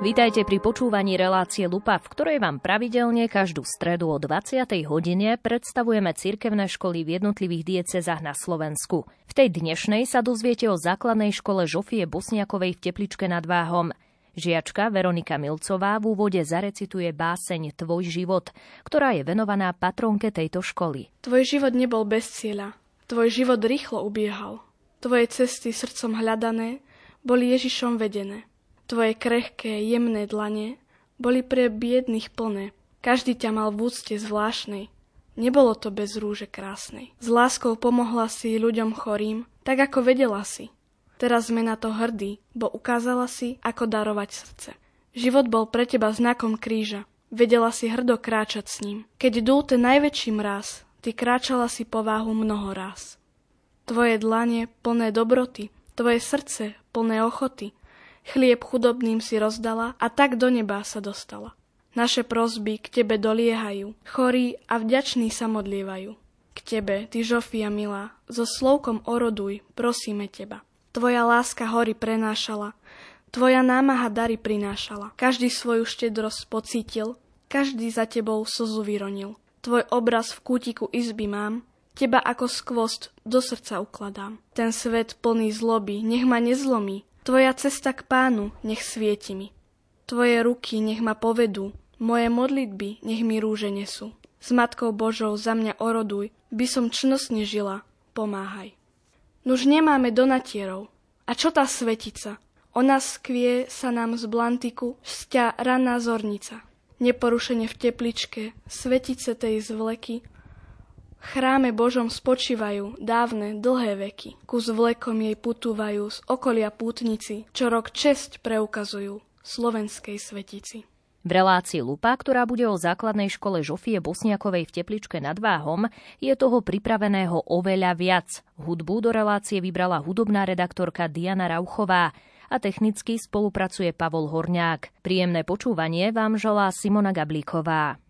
Vítajte pri počúvaní relácie Lupa, v ktorej vám pravidelne každú stredu o 20. hodine predstavujeme cirkevné školy v jednotlivých diecezách na Slovensku. V tej dnešnej sa dozviete o základnej škole Žofie Bosniakovej v Tepličke nad Váhom. Žiačka Veronika Milcová v úvode zarecituje báseň Tvoj život, ktorá je venovaná patronke tejto školy. Tvoj život nebol bez cieľa. Tvoj život rýchlo ubiehal. Tvoje cesty srdcom hľadané boli Ježišom vedené. Tvoje krehké, jemné dlane boli pre biedných plné. Každý ťa mal v úcte zvláštnej. Nebolo to bez rúže krásnej. S láskou pomohla si ľuďom chorým, tak ako vedela si. Teraz sme na to hrdí, bo ukázala si, ako darovať srdce. Život bol pre teba znakom kríža. Vedela si hrdo kráčať s ním. Keď dúl ten najväčší mraz, ty kráčala si pováhu mnoho raz. Tvoje dlanie plné dobroty, tvoje srdce plné ochoty, Chlieb chudobným si rozdala a tak do neba sa dostala. Naše prosby k tebe doliehajú, chorí a vďační sa modlievajú. K tebe, ty Žofia milá, so slovkom oroduj, prosíme teba. Tvoja láska hory prenášala, tvoja námaha dary prinášala. Každý svoju štedrosť pocítil, každý za tebou slzu vyronil. Tvoj obraz v kútiku izby mám, teba ako skvost do srdca ukladám. Ten svet plný zloby, nech ma nezlomí, Tvoja cesta k pánu nech svieti mi. Tvoje ruky nech ma povedú, moje modlitby nech mi rúže nesú. S Matkou Božou za mňa oroduj, by som čnostne žila, pomáhaj. Nuž nemáme donatierov. A čo tá svetica? Ona skvie sa nám z blantiku, šťa raná zornica. Neporušene v tepličke, svetice tej zvleky, chráme Božom spočívajú dávne, dlhé veky. Kus vlekom jej putúvajú z okolia pútnici, čo rok česť preukazujú slovenskej svetici. V relácii Lupa, ktorá bude o základnej škole Žofie Bosniakovej v Tepličke nad Váhom, je toho pripraveného oveľa viac. Hudbu do relácie vybrala hudobná redaktorka Diana Rauchová a technicky spolupracuje Pavol Horňák. Príjemné počúvanie vám želá Simona Gablíková.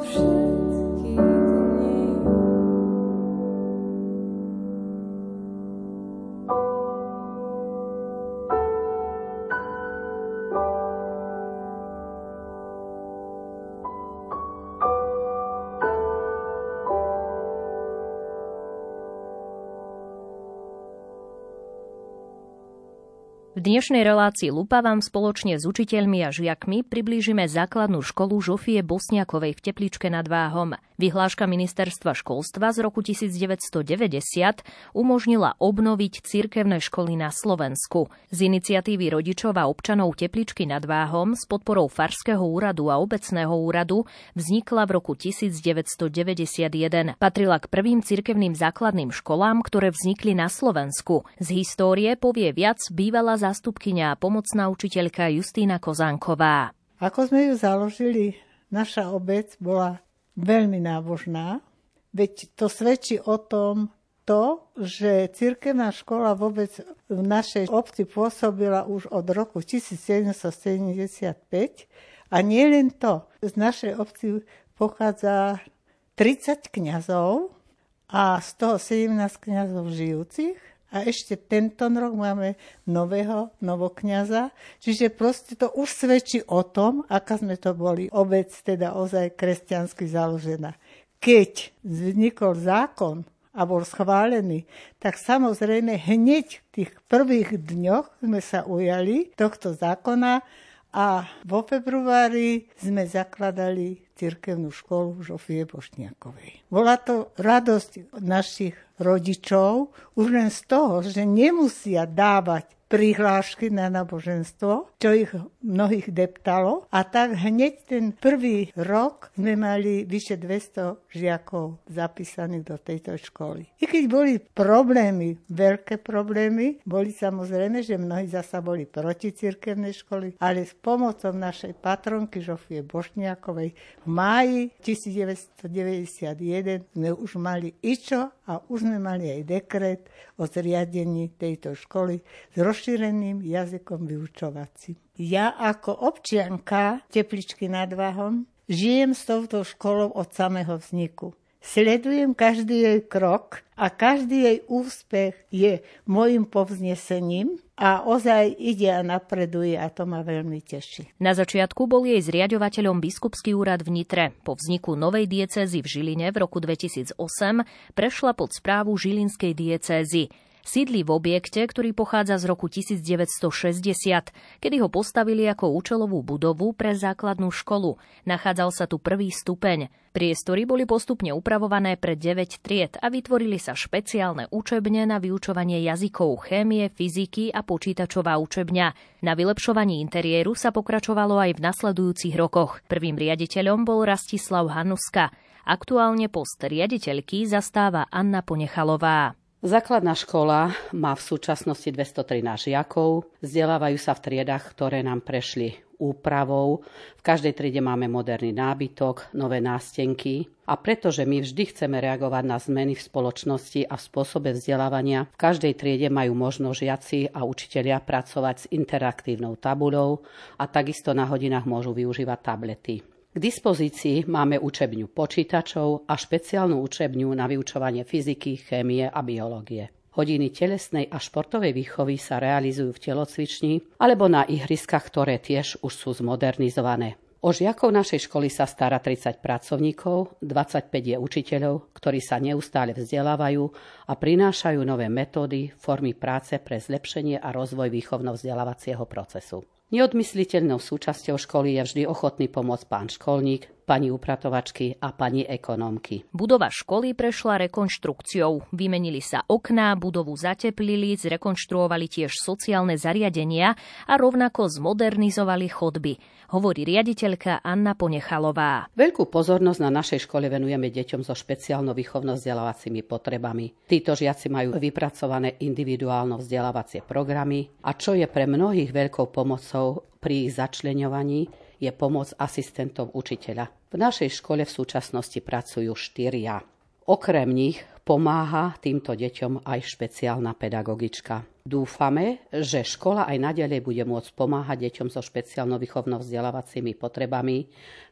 ocean. V dnešnej relácii Lupa vám spoločne s učiteľmi a žiakmi priblížime základnú školu Žofie Bosniakovej v Tepličke nad Váhom. Vyhláška ministerstva školstva z roku 1990 umožnila obnoviť cirkevné školy na Slovensku. Z iniciatívy rodičov a občanov Tepličky nad Váhom s podporou Farského úradu a obecného úradu vznikla v roku 1991. Patrila k prvým cirkevným základným školám, ktoré vznikli na Slovensku. Z histórie povie viac bývala za zástupkynia a pomocná učiteľka Justína Kozánková. Ako sme ju založili, naša obec bola veľmi nábožná, veď to svedčí o tom, to, že cirkevná škola vôbec v našej obci pôsobila už od roku 1775 a nie len to. Z našej obci pochádza 30 kňazov a z toho 17 kňazov žijúcich a ešte tento rok máme nového novokňaza. Čiže proste to už svedčí o tom, aká sme to boli obec, teda ozaj kresťansky založená. Keď vznikol zákon a bol schválený, tak samozrejme hneď v tých prvých dňoch sme sa ujali tohto zákona a vo februári sme zakladali cirkevnú školu Žofie Bošniakovej. Bola to radosť našich rodičov už len z toho, že nemusia dávať prihlášky na náboženstvo, čo ich mnohých deptalo. A tak hneď ten prvý rok sme mali vyše 200 žiakov zapísaných do tejto školy. I keď boli problémy, veľké problémy, boli samozrejme, že mnohí zasa boli proti cirkevnej školy, ale s pomocou našej patronky Žofie Bošniakovej v máji 1991 sme už mali ičo a už sme mali aj dekret o zriadení tejto školy s rozšíreným jazykom vyučovacím. Ja ako občianka Tepličky nad Váhom Žijem s touto školou od samého vzniku. Sledujem každý jej krok a každý jej úspech je môjim povznesením a ozaj ide a napreduje a to ma veľmi teší. Na začiatku bol jej zriadovateľom biskupský úrad v Nitre. Po vzniku novej diecézy v Žiline v roku 2008 prešla pod správu Žilinskej diecézy. Sídli v objekte, ktorý pochádza z roku 1960, kedy ho postavili ako účelovú budovu pre základnú školu. Nachádzal sa tu prvý stupeň. Priestory boli postupne upravované pre 9 tried a vytvorili sa špeciálne učebne na vyučovanie jazykov, chémie, fyziky a počítačová učebňa. Na vylepšovaní interiéru sa pokračovalo aj v nasledujúcich rokoch. Prvým riaditeľom bol Rastislav Hanuska. Aktuálne post riaditeľky zastáva Anna Ponechalová. Základná škola má v súčasnosti 213 žiakov, vzdelávajú sa v triedach, ktoré nám prešli úpravou. V každej triede máme moderný nábytok, nové nástenky. A pretože my vždy chceme reagovať na zmeny v spoločnosti a v spôsobe vzdelávania, v každej triede majú možnosť žiaci a učitelia pracovať s interaktívnou tabuľou a takisto na hodinách môžu využívať tablety. K dispozícii máme učebňu počítačov a špeciálnu učebňu na vyučovanie fyziky, chémie a biológie. Hodiny telesnej a športovej výchovy sa realizujú v telocvični alebo na ihriskách, ktoré tiež už sú zmodernizované. O žiakov našej školy sa stará 30 pracovníkov, 25 je učiteľov, ktorí sa neustále vzdelávajú a prinášajú nové metódy, formy práce pre zlepšenie a rozvoj výchovno-vzdelávacieho procesu. Neodmysliteľnou súčasťou školy je vždy ochotný pomôcť pán školník, pani upratovačky a pani ekonómky. Budova školy prešla rekonštrukciou. Vymenili sa okná, budovu zateplili, zrekonštruovali tiež sociálne zariadenia a rovnako zmodernizovali chodby, hovorí riaditeľka Anna Ponechalová. Veľkú pozornosť na našej škole venujeme deťom so špeciálno výchovno vzdelávacími potrebami. Títo žiaci majú vypracované individuálno vzdelávacie programy a čo je pre mnohých veľkou pomocou pri ich začleňovaní, je pomoc asistentov učiteľa. V našej škole v súčasnosti pracujú štyria. Okrem nich pomáha týmto deťom aj špeciálna pedagogička. Dúfame, že škola aj naďalej bude môcť pomáhať deťom so špeciálno-výchovno vzdelávacími potrebami,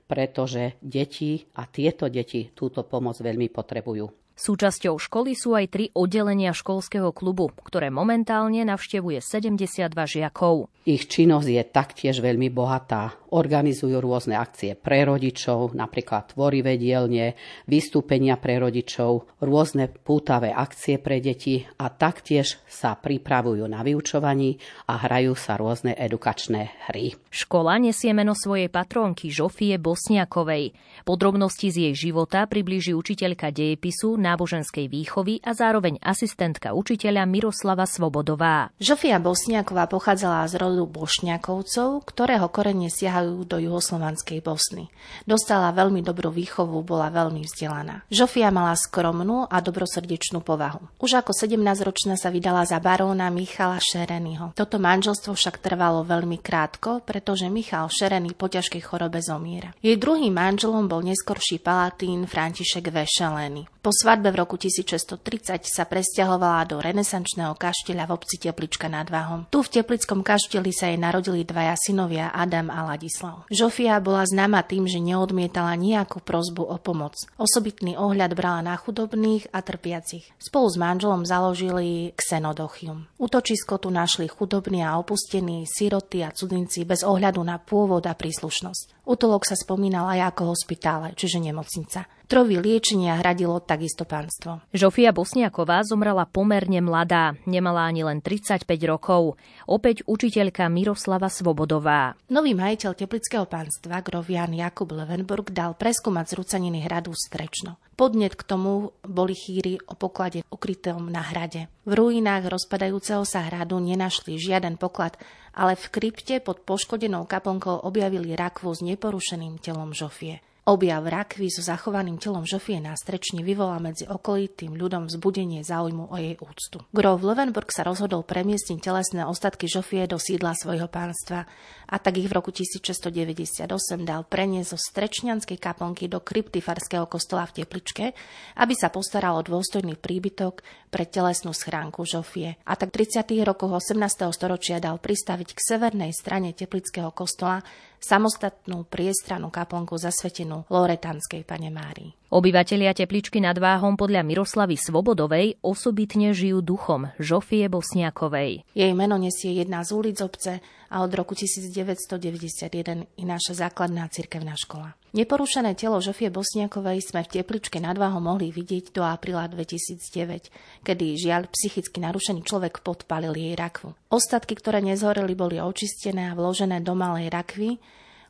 pretože deti a tieto deti túto pomoc veľmi potrebujú. Súčasťou školy sú aj tri oddelenia školského klubu, ktoré momentálne navštevuje 72 žiakov. Ich činnosť je taktiež veľmi bohatá. Organizujú rôzne akcie pre rodičov, napríklad tvorivé dielne, vystúpenia pre rodičov, rôzne pútavé akcie pre deti a taktiež sa pripravujú na vyučovaní a hrajú sa rôzne edukačné hry. Škola nesie meno svojej patrónky Žofie Bosniakovej. Podrobnosti z jej života priblíži učiteľka dejepisu náboženskej výchovy a zároveň asistentka učiteľa Miroslava Svobodová. Žofia Bosniaková pochádzala z rodu Bošňakovcov, ktorého korene siahajú do juhoslovanskej Bosny. Dostala veľmi dobrú výchovu, bola veľmi vzdelaná. Žofia mala skromnú a dobrosrdečnú povahu. Už ako 17-ročná sa vydala za baróna Michala Šerenyho. Toto manželstvo však trvalo veľmi krátko, pretože Michal Šerený po ťažkej chorobe zomiera. Jej druhým manželom bol neskorší palatín František Vešeleny. Po svadbe v roku 1630 sa presťahovala do renesančného kaštieľa v obci Teplička nad Váhom. Tu v Teplickom kašteli sa jej narodili dvaja synovia Adam a Ladislav. Žofia bola známa tým, že neodmietala nejakú prozbu o pomoc. Osobitný ohľad brala na chudobných a trpiacich. Spolu s manželom založili Xenodochium. Útočisko tu našli chudobní a opustení, siroty a cudzinci bez ohľadu na pôvod a príslušnosť. Utolok sa spomínal aj ako hospitále, čiže nemocnica. Trovy liečenia hradilo takisto pánstvo. Žofia Bosniaková zomrela pomerne mladá, nemala ani len 35 rokov. Opäť učiteľka Miroslava Svobodová. Nový majiteľ teplického pánstva, grovian Jakub Levenburg, dal preskúmať zrúcaniny hradu Strečno. Podnet k tomu boli chýry o poklade ukrytom na hrade. V ruinách rozpadajúceho sa hradu nenašli žiaden poklad, ale v krypte pod poškodenou kaplnkou objavili rakvu s neporušeným telom Žofie. Objav rakvy so zachovaným telom Žofie na strečni vyvolá medzi okolitým ľudom vzbudenie záujmu o jej úctu. Grov Levenburg sa rozhodol premiestniť telesné ostatky Žofie do sídla svojho pánstva a tak ich v roku 1698 dal preniesť zo strečňanskej kaplnky do krypty farského kostola v Tepličke, aby sa postaral o dôstojný príbytok pre telesnú schránku Žofie. A tak v 30. rokoch 18. storočia dal pristaviť k severnej strane Teplického kostola samostatnú priestranú kaplnku zasvetenú Loretánskej pane Márii. Obyvatelia Tepličky nad Váhom podľa Miroslavy Svobodovej osobitne žijú duchom Žofie Bosniakovej. Jej meno nesie jedna z ulic obce a od roku 1991 i naša základná cirkevná škola. Neporušené telo Žofie Bosniakovej sme v Tepličke nad Váhom mohli vidieť do apríla 2009, kedy žiaľ psychicky narušený človek podpalil jej rakvu. Ostatky, ktoré nezhoreli, boli očistené a vložené do malej rakvy,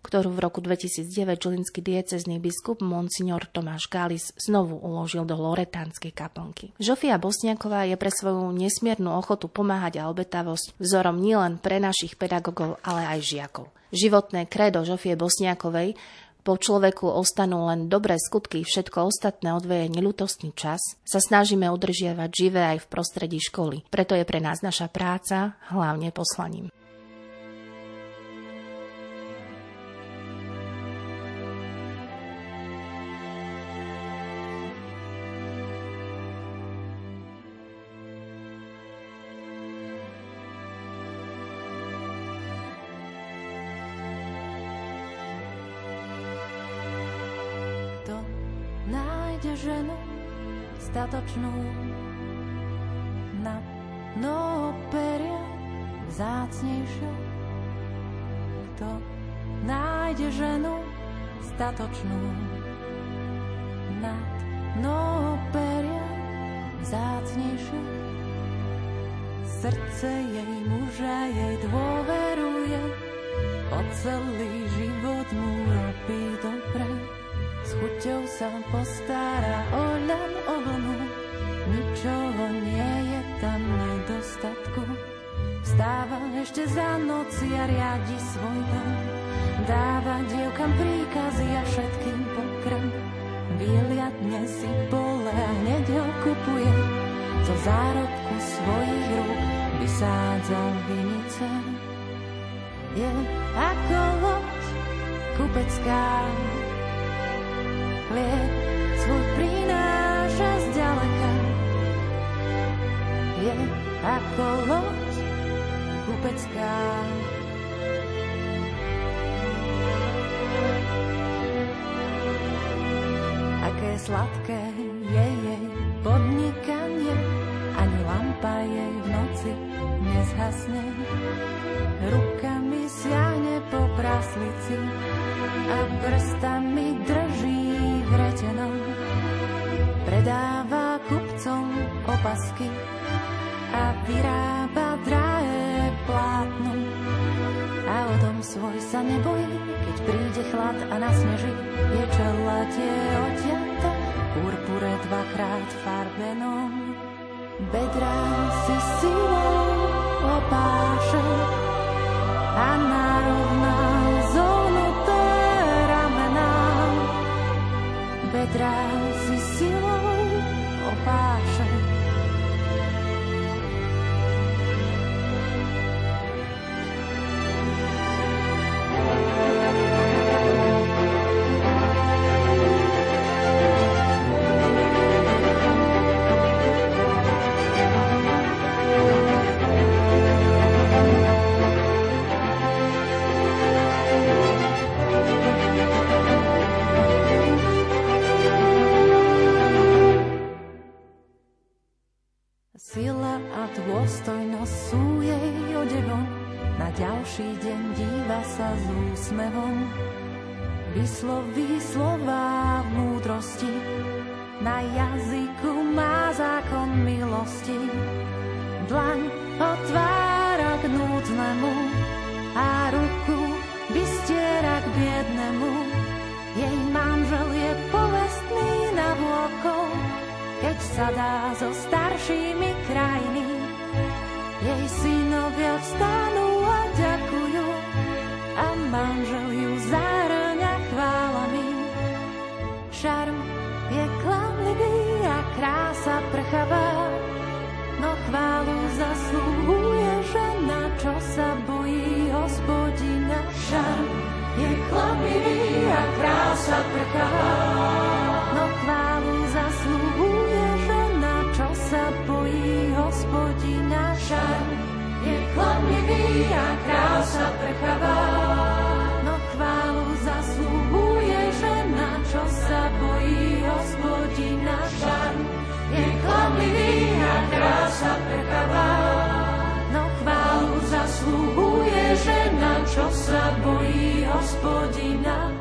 ktorú v roku 2009 žilinský diecezný biskup Monsignor Tomáš Galis znovu uložil do Loretánskej kaplnky. Žofia Bosniaková je pre svoju nesmiernu ochotu pomáhať a obetavosť vzorom nielen pre našich pedagogov, ale aj žiakov. Životné kredo Žofie Bosniakovej po človeku ostanú len dobré skutky, všetko ostatné odveje nelutostný čas, sa snažíme udržiavať živé aj v prostredí školy. Preto je pre nás naša práca hlavne poslaním. Sladké je jej podnikanie, ani lampa jej v noci nezhasne. Rukami siahne po praslici a prstami drží vretenom. Predáva kupcom opasky a vyrába drahé plátno. A o tom svoj sa nebojí, keď príde chlad a nasneží. Je čelate oťata, purpure dvakrát farbenom. Bedrá si silou opáše a narovná Bedrá si silou vysloví slova múdrosti, na jazyku má zákon milosti. Dlaň otvára k núdznemu a ruku vystiera k biednemu. Jej manžel je povestný na vôkol, keď sa dá so staršími krajiny. Jej synovia vstanú a ďakujú a manžel ju zároňa chválami. Šarm je klamlivý a krása prchavá, no chválu zaslúhuje žena, čo sa bojí hospodina. Šarm je klamlivý a krása prchavá, šan, je klamlivý a krása prchavá. No chválu zaslúhuje žena, čo sa bojí hospodina. Šan, je klamlivý a krása prchavá. No chválu zaslúhuje žena, čo sa bojí hospodina.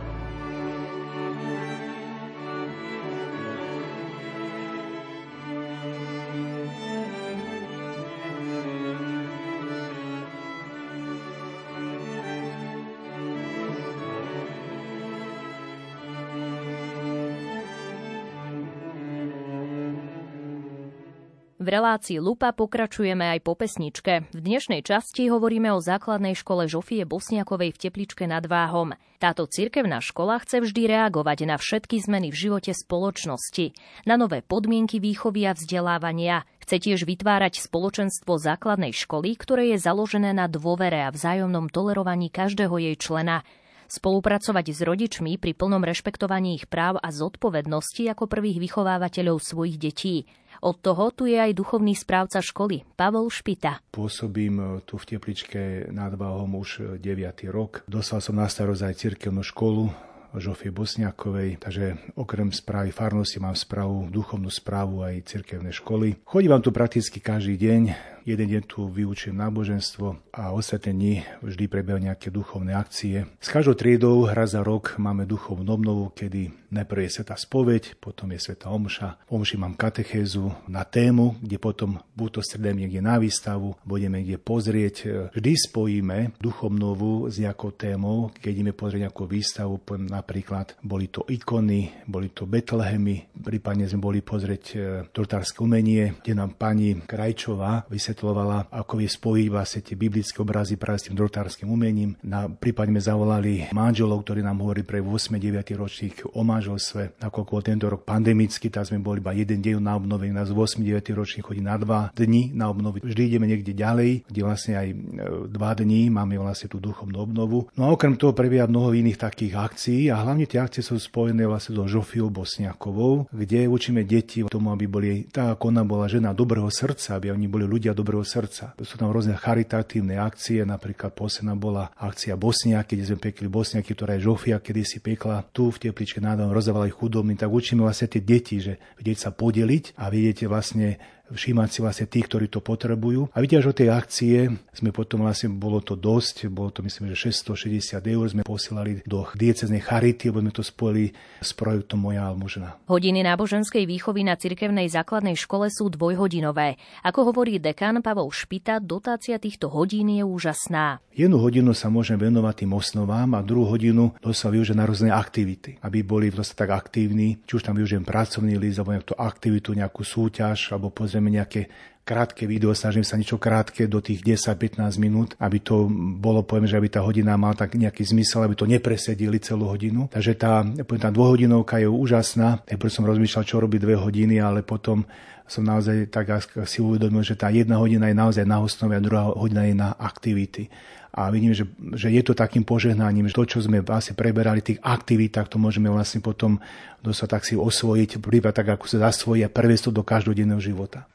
V relácii Lupa pokračujeme aj po pesničke. V dnešnej časti hovoríme o základnej škole Žofie Bosniakovej v Tepličke nad Váhom. Táto cirkevná škola chce vždy reagovať na všetky zmeny v živote spoločnosti, na nové podmienky výchovy a vzdelávania. Chce tiež vytvárať spoločenstvo základnej školy, ktoré je založené na dôvere a vzájomnom tolerovaní každého jej člena spolupracovať s rodičmi pri plnom rešpektovaní ich práv a zodpovednosti ako prvých vychovávateľov svojich detí. Od toho tu je aj duchovný správca školy, Pavol Špita. Pôsobím e, tu v Tepličke nad Váhom už 9. rok. Dostal som na starosť aj cirkevnú školu, Žofie Bosniakovej, takže okrem správy farnosti mám správu, duchovnú správu aj cirkevnej školy. Chodím vám tu prakticky každý deň, Jeden deň tu vyučujem náboženstvo a ostatné dni vždy prebiehajú nejaké duchovné akcie. S každou triedou raz za rok máme duchovnú obnovu, kedy najprv je Sveta spoveď, potom je Sveta omša. V omši mám katechézu na tému, kde potom buď to stredem niekde na výstavu, budeme kde pozrieť. Vždy spojíme duchovnovú s nejakou témou, keď ideme pozrieť nejakú výstavu, napríklad boli to ikony, boli to Betlehemy, prípadne sme boli pozrieť tortárske umenie, kde nám pani Krajčová vysvetlila vysvetľovala, ako je spojiť vlastne tie biblické obrazy práve s tým drotárskym umením. Na prípadne zavolali manželov, ktorí nám hovorili pre 8. 9. ročník o manželstve. Nakoľko tento rok pandemický, tak sme boli iba jeden deň na obnovení, nás 8. 9. ročník chodí na dva dni na obnovu. Vždy ideme niekde ďalej, kde vlastne aj e, dva dní máme vlastne tú duchovnú obnovu. No a okrem toho prebieha mnoho iných takých akcií a hlavne tie akcie sú spojené vlastne so Žofiou Bosniakovou, kde učíme deti tomu, aby boli tak, ako ona bola žena dobrého srdca, aby oni boli ľudia dobrého srdca. Sú tam rôzne charitatívne akcie, napríklad posledná bola akcia Bosniaky, kde sme pekli Bosniaky, ktorá je Žofia, kedy si pekla tu v Tepličke nádom, rozdávali chudobným, tak učíme vlastne tie deti, že vedieť sa podeliť a vidíte vlastne všímať si vlastne tých, ktorí to potrebujú. A vidíte, že od tej akcie sme potom vlastne, bolo to dosť, bolo to myslím, že 660 eur sme posielali do dieceznej charity, lebo sme to spojili s projektom Moja almužna. Hodiny náboženskej výchovy na cirkevnej základnej škole sú dvojhodinové. Ako hovorí dekan Pavol Špita, dotácia týchto hodín je úžasná. Jednu hodinu sa môžem venovať tým osnovám a druhú hodinu to sa využiť na rôzne aktivity, aby boli vlastne tak aktívni, či už tam využijem pracovný list, alebo nejakú aktivitu, nejakú súťaž, alebo pozriem samozrejme nejaké krátke video, snažím sa niečo krátke do tých 10-15 minút, aby to bolo, poviem, že aby tá hodina mala tak nejaký zmysel, aby to nepresedili celú hodinu. Takže tá, poviem, tá dvojhodinovka je úžasná. Najprv som rozmýšľal, čo robí dve hodiny, ale potom som naozaj tak si uvedomil, že tá jedna hodina je naozaj na osnove a druhá hodina je na aktivity. A vidím, že, že je to takým požehnaním, že to, čo sme vlastne preberali tých aktivitách, to môžeme vlastne potom dosť tak si osvojiť, prípad tak, ako sa zasvojí a previesť to do každodenného života.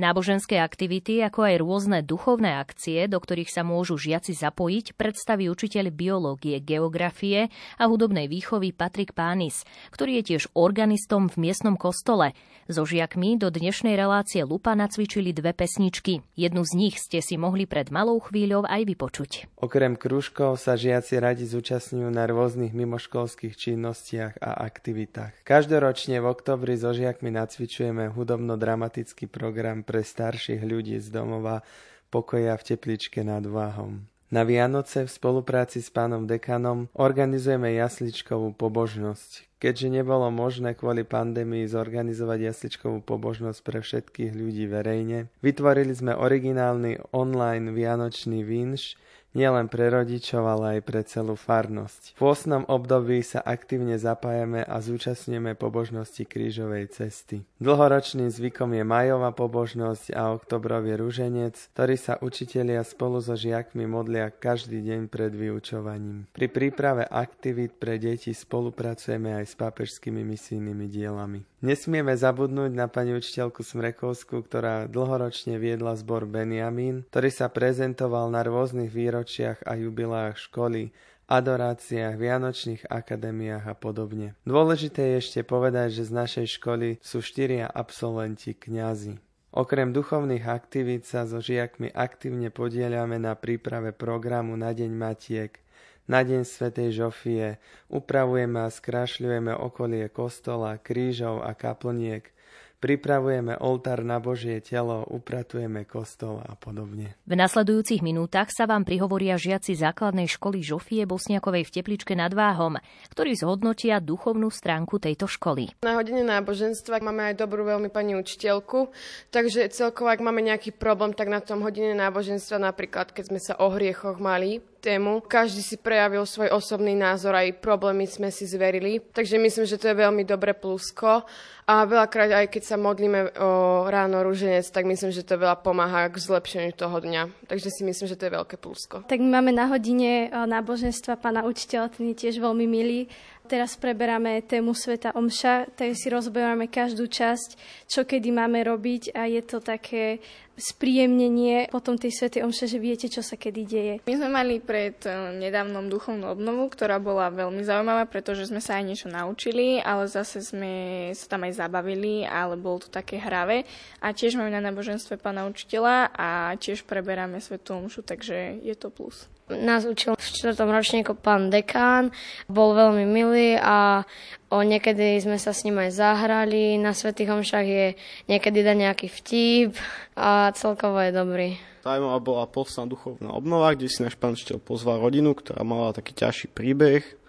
Náboženské aktivity, ako aj rôzne duchovné akcie, do ktorých sa môžu žiaci zapojiť, predstaví učiteľ biológie, geografie a hudobnej výchovy Patrik Pánis, ktorý je tiež organistom v miestnom kostole. So žiakmi do dnešnej relácie Lupa nacvičili dve pesničky. Jednu z nich ste si mohli pred malou chvíľou aj vypočuť. Okrem kružkov sa žiaci radi zúčastňujú na rôznych mimoškolských činnostiach a aktivitách. Každoročne v oktobri so žiakmi nacvičujeme hudobno-dramatický program pre starších ľudí z domova pokoja v tepličke nad Váhom. Na Vianoce v spolupráci s pánom dekanom organizujeme jasličkovú pobožnosť. Keďže nebolo možné kvôli pandémii zorganizovať jasličkovú pobožnosť pre všetkých ľudí verejne, vytvorili sme originálny online vianočný vinš, nielen pre rodičov, ale aj pre celú farnosť. V pôsnom období sa aktívne zapájame a zúčastňujeme pobožnosti krížovej cesty. Dlhoročným zvykom je majová pobožnosť a oktobrový rúženec, ktorý sa učitelia spolu so žiakmi modlia každý deň pred vyučovaním. Pri príprave aktivít pre deti spolupracujeme aj s pápežskými misijnými dielami. Nesmieme zabudnúť na pani učiteľku Smrekovskú, ktorá dlhoročne viedla zbor Benjamin, ktorý sa prezentoval na rôznych výročiach a jubilách školy, adoráciách, vianočných akadémiách a podobne. Dôležité je ešte povedať, že z našej školy sú štyria absolventi kňazi. Okrem duchovných aktivít sa so žiakmi aktívne podielame na príprave programu na Deň Matiek – na deň Svetej Žofie upravujeme a skrášľujeme okolie kostola, krížov a kaplniek – pripravujeme oltár na Božie telo, upratujeme kostol a podobne. V nasledujúcich minútach sa vám prihovoria žiaci základnej školy Žofie Bosniakovej v Tepličke nad Váhom, ktorí zhodnotia duchovnú stránku tejto školy. Na hodine náboženstva máme aj dobrú veľmi pani učiteľku, takže celkovo, ak máme nejaký problém, tak na tom hodine náboženstva napríklad, keď sme sa o hriechoch mali, tému. Každý si prejavil svoj osobný názor, aj problémy sme si zverili. Takže myslím, že to je veľmi dobré plusko. A veľakrát aj keď sa modlíme o ráno rúženec, tak myslím, že to veľa pomáha k zlepšeniu toho dňa. Takže si myslím, že to je veľké plusko. Tak my máme na hodine náboženstva pána učiteľa, ten je tiež veľmi milý Teraz preberáme tému Sveta Omša, tak si rozberáme každú časť, čo kedy máme robiť a je to také spríjemnenie potom tej Svetej Omše, že viete, čo sa kedy deje. My sme mali pred eh, nedávnom duchovnú obnovu, ktorá bola veľmi zaujímavá, pretože sme sa aj niečo naučili, ale zase sme sa tam aj zabavili, ale bolo to také hravé. A tiež máme na náboženstve pána učiteľa a tiež preberáme Svetú Omšu, takže je to plus nás učil v čtvrtom ročníku pán dekán, bol veľmi milý a o niekedy sme sa s ním aj zahrali, na Svetých Homšách je niekedy da nejaký vtip a celkovo je dobrý. Zaujímavá bola posledná duchovná obnova, kde si náš pán učiteľ pozval rodinu, ktorá mala taký ťažší príbeh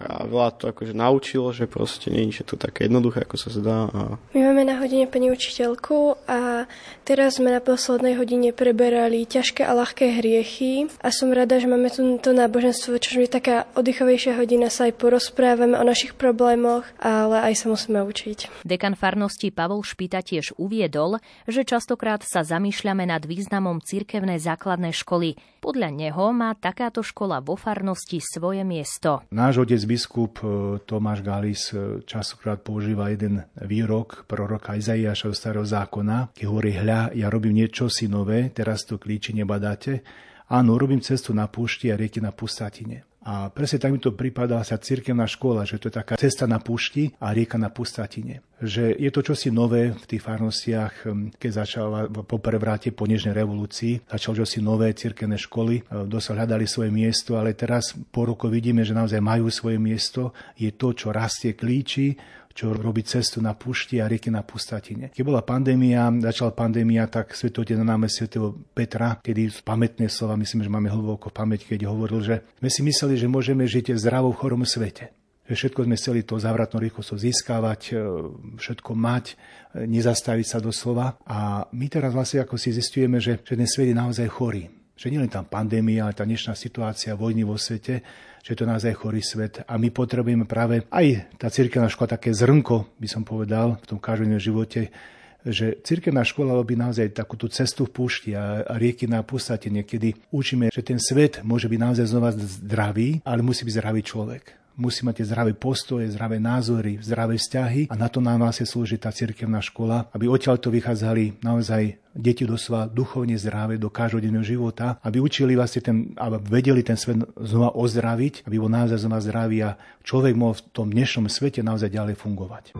a veľa to akože naučilo, že proste nie je to také jednoduché, ako sa zdá. A... My máme na hodine pani učiteľku a teraz sme na poslednej hodine preberali ťažké a ľahké hriechy a som rada, že máme tu to náboženstvo, čo je taká oddychovejšia hodina, sa aj porozprávame o našich problémoch, ale aj sa musíme učiť. Dekan farnosti Pavol Špita tiež uviedol, že častokrát sa zamýšľame nad významom cirkevnej základnej školy. Podľa neho má takáto škola vo farnosti svoje miesto. Náš otec biskup e, Tomáš Galis e, častokrát používa jeden výrok proroka Izaiáša starého zákona, keď hovorí, hľa, ja robím niečo si nové, teraz to klíči nebadáte. Áno, robím cestu na púšti a rieky na pustatine. A presne tak mi to prípada sa cirkevná škola, že to je taká cesta na púšti a rieka na pustatine. Že je to čosi nové v tých farnostiach, hm, keď začala po prevráte po nežnej revolúcii, začalo čosi nové cirkevné školy, dosť hľadali svoje miesto, ale teraz po roku vidíme, že naozaj majú svoje miesto, je to, čo rastie klíči, čo robí cestu na pušti a rieky na pustatine. Keď bola pandémia, začala pandémia, tak svetotec na náme svetého Petra, kedy pamätné slova, myslím, že máme hlboko v pamäti, keď hovoril, že sme si mysleli, že môžeme žiť v zdravom chorom svete že všetko sme chceli to závratnou rýchlosťou získavať, e, všetko mať, e, nezastaviť sa doslova. A my teraz vlastne ako si zistujeme, že, že ten svet je naozaj chorý. Že nielen tam pandémia, ale tá dnešná situácia vojny vo svete, že to naozaj chorý svet a my potrebujeme práve aj tá cirkevná škola, také zrnko, by som povedal, v tom každodennom živote, že cirkevná škola robí naozaj takú tú cestu v púšti a, a rieky na pustate. Niekedy učíme, že ten svet môže byť naozaj znova zdravý, ale musí byť zdravý človek musí mať zdravé postoje, zdravé názory, zdravé vzťahy a na to nám vlastne slúži tá cirkevná škola, aby odtiaľ to vychádzali naozaj deti doslova duchovne zdravé do každodenného života, aby učili vlastne ten, aby vedeli ten svet znova ozdraviť, aby bol naozaj znova zdravý a človek mohol v tom dnešnom svete naozaj ďalej fungovať.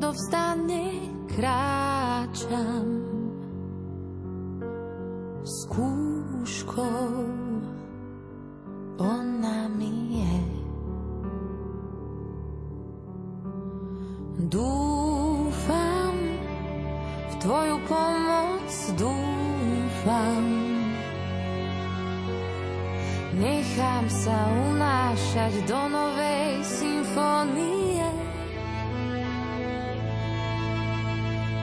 Odovzdane kráčam skúškou ona mi je. Dúfam v tvoju pomoc, dúfam. Nechám sa unášať do novej symfónie.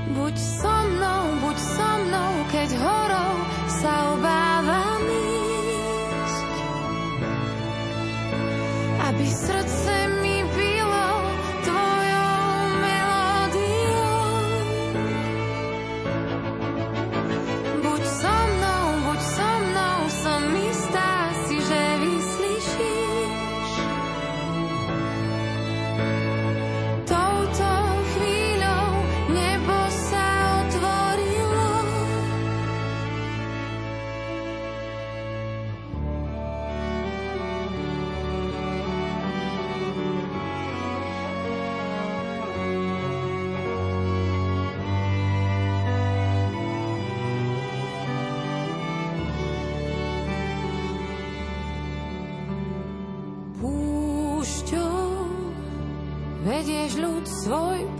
Buď so mnou, buď so mnou, keď horou sa obávam ísť. Aby srdce soy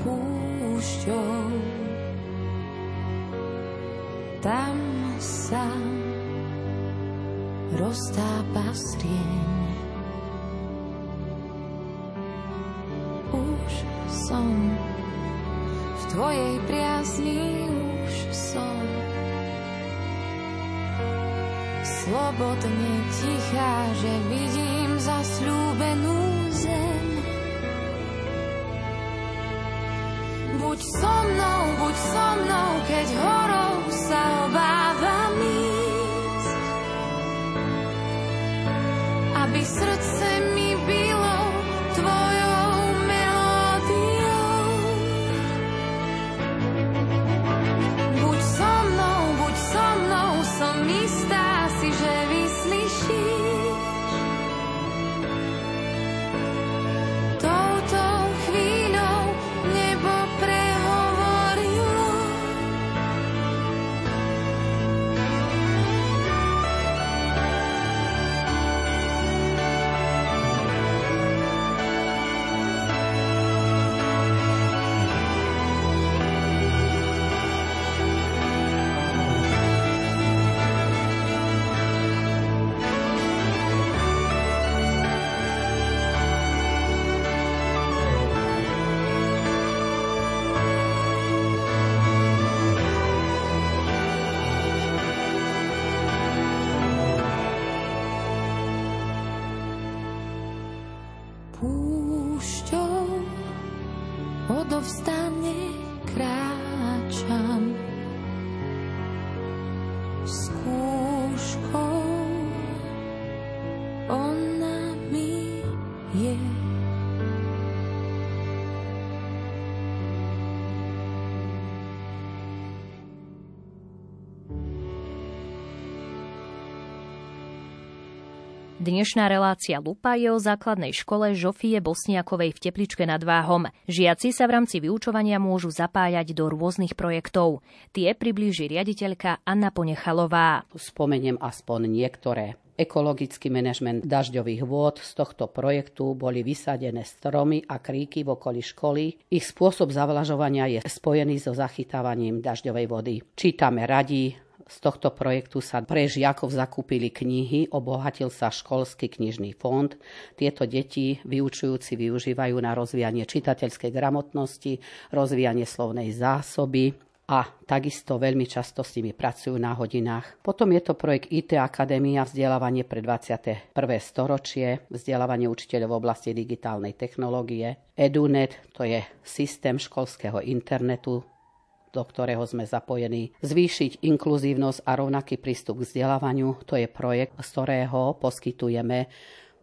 mnou, keď odovzdane Dnešná relácia Lupa je o základnej škole Žofie Bosniakovej v Tepličke nad Váhom. Žiaci sa v rámci vyučovania môžu zapájať do rôznych projektov. Tie priblíži riaditeľka Anna Ponechalová. Spomeniem aspoň niektoré. Ekologický manažment dažďových vôd z tohto projektu boli vysadené stromy a kríky v okolí školy. Ich spôsob zavlažovania je spojený so zachytávaním dažďovej vody. Čítame radi, z tohto projektu sa pre žiakov zakúpili knihy, obohatil sa školský knižný fond. Tieto deti vyučujúci využívajú na rozvíjanie čitateľskej gramotnosti, rozvíjanie slovnej zásoby, a takisto veľmi často s nimi pracujú na hodinách. Potom je to projekt IT Akadémia, vzdelávanie pre 21. storočie, vzdelávanie učiteľov v oblasti digitálnej technológie. EduNet, to je systém školského internetu, do ktorého sme zapojení. Zvýšiť inkluzívnosť a rovnaký prístup k vzdelávaniu, to je projekt, z ktorého poskytujeme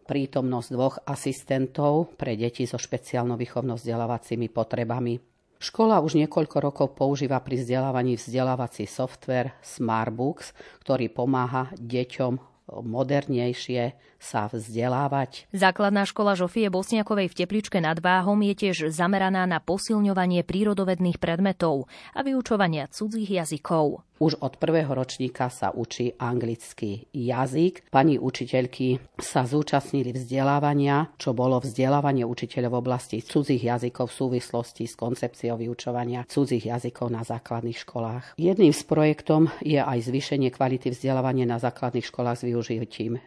prítomnosť dvoch asistentov pre deti so špeciálno-výchovno-vzdelávacími potrebami. Škola už niekoľko rokov používa pri vzdelávaní vzdelávací software Smartbooks, ktorý pomáha deťom modernejšie sa vzdelávať. Základná škola Žofie Bosniakovej v Tepličke nad Váhom je tiež zameraná na posilňovanie prírodovedných predmetov a vyučovania cudzích jazykov. Už od prvého ročníka sa učí anglický jazyk. Pani učiteľky sa zúčastnili vzdelávania, čo bolo vzdelávanie učiteľov v oblasti cudzích jazykov v súvislosti s koncepciou vyučovania cudzích jazykov na základných školách. Jedným z projektom je aj zvýšenie kvality vzdelávania na základných školách s využitím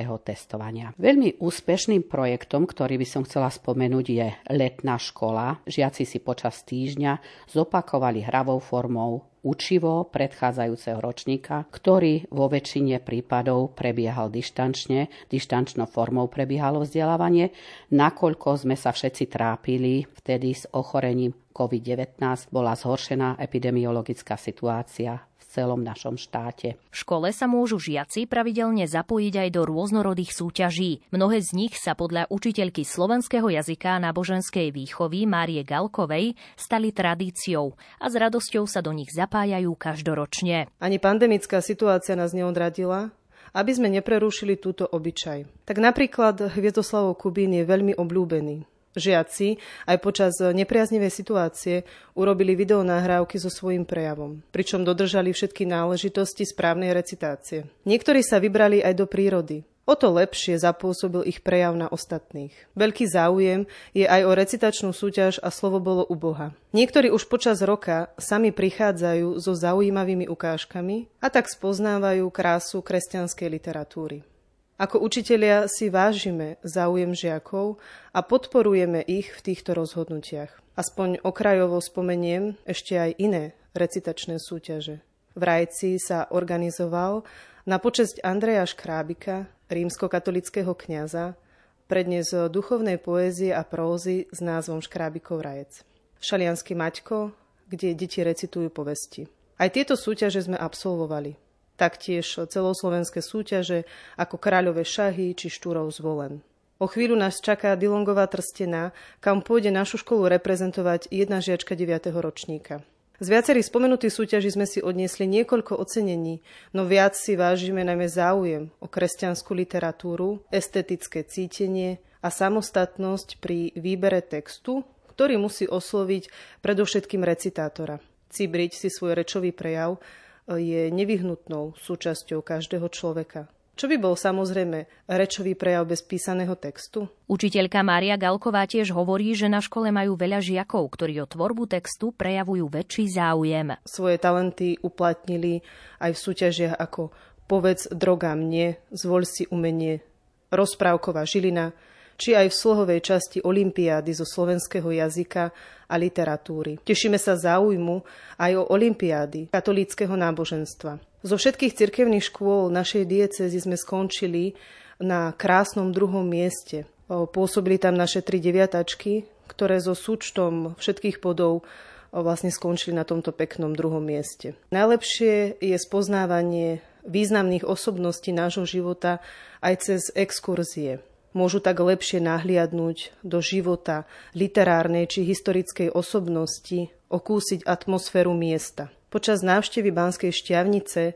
elektronického testovania. Veľmi úspešným projektom, ktorý by som chcela spomenúť, je letná škola. Žiaci si počas týždňa zopakovali hravou formou učivo predchádzajúceho ročníka, ktorý vo väčšine prípadov prebiehal dištančne, dištančnou formou prebiehalo vzdelávanie, nakoľko sme sa všetci trápili vtedy s ochorením COVID-19, bola zhoršená epidemiologická situácia celom našom štáte. V škole sa môžu žiaci pravidelne zapojiť aj do rôznorodých súťaží. Mnohé z nich sa podľa učiteľky slovenského jazyka a náboženskej výchovy Márie Galkovej stali tradíciou a s radosťou sa do nich zapájajú každoročne. Ani pandemická situácia nás neodradila, aby sme neprerušili túto obyčaj. Tak napríklad Hviezdoslavov Kubín je veľmi obľúbený. Žiaci aj počas nepriaznivej situácie urobili videonahrávky so svojím prejavom, pričom dodržali všetky náležitosti správnej recitácie. Niektorí sa vybrali aj do prírody. O to lepšie zapôsobil ich prejav na ostatných. Veľký záujem je aj o recitačnú súťaž a slovo bolo u Boha. Niektorí už počas roka sami prichádzajú so zaujímavými ukážkami a tak spoznávajú krásu kresťanskej literatúry. Ako učitelia si vážime záujem žiakov a podporujeme ich v týchto rozhodnutiach. Aspoň okrajovo spomeniem ešte aj iné recitačné súťaže. V Rajci sa organizoval na počesť Andreja Škrábika, rímskokatolického kňaza, prednes duchovnej poézie a prózy s názvom Škrábikov rajec. Šalianský Maťko, kde deti recitujú povesti. Aj tieto súťaže sme absolvovali taktiež celoslovenské súťaže ako Kráľové šahy či Štúrov zvolen. O chvíľu nás čaká Dilongová trstená, kam pôjde našu školu reprezentovať jedna žiačka 9. ročníka. Z viacerých spomenutých súťaží sme si odniesli niekoľko ocenení, no viac si vážime najmä záujem o kresťanskú literatúru, estetické cítenie a samostatnosť pri výbere textu, ktorý musí osloviť predovšetkým recitátora. Cibriť si svoj rečový prejav je nevyhnutnou súčasťou každého človeka. Čo by bol samozrejme rečový prejav bez písaného textu? Učiteľka Mária Galková tiež hovorí, že na škole majú veľa žiakov, ktorí o tvorbu textu prejavujú väčší záujem. Svoje talenty uplatnili aj v súťažiach ako Povedz droga mne, zvoľ si umenie, Rozprávková žilina, či aj v slohovej časti Olympiády zo slovenského jazyka a literatúry. Tešíme sa záujmu aj o Olympiády katolíckého náboženstva. Zo všetkých cirkevných škôl našej diecezy sme skončili na krásnom druhom mieste. Pôsobili tam naše tri deviatačky, ktoré so súčtom všetkých bodov vlastne skončili na tomto peknom druhom mieste. Najlepšie je spoznávanie významných osobností nášho života aj cez exkurzie. Môžu tak lepšie nahliadnúť do života literárnej či historickej osobnosti, okúsiť atmosféru miesta. Počas návštevy Banskej šťavnice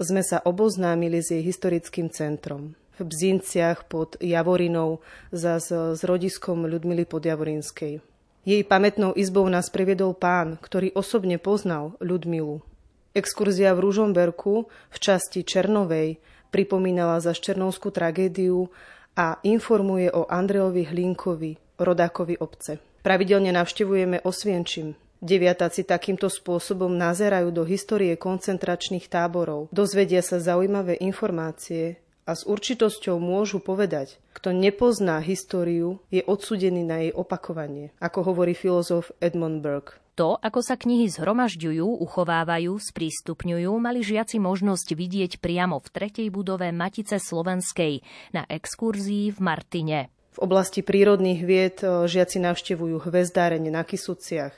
sme sa oboznámili s jej historickým centrom. V Bzinciach pod Javorinou za s rodiskom Ľudmily Podjavorinskej. Jej pamätnou izbou nás previedol pán, ktorý osobne poznal Ľudmilu. Exkurzia v Ružomberku v časti Černovej pripomínala za Černovskú tragédiu a informuje o Andrejovi Hlinkovi, rodákovi obce. Pravidelne navštevujeme Osvienčim. Deviatáci takýmto spôsobom nazerajú do histórie koncentračných táborov, dozvedia sa zaujímavé informácie a s určitosťou môžu povedať, kto nepozná históriu, je odsudený na jej opakovanie, ako hovorí filozof Edmund Burke. To, ako sa knihy zhromažďujú, uchovávajú, sprístupňujú, mali žiaci možnosť vidieť priamo v tretej budove Matice Slovenskej na exkurzii v Martine. V oblasti prírodných vied e, žiaci navštevujú hvezdárenie na Kisuciach,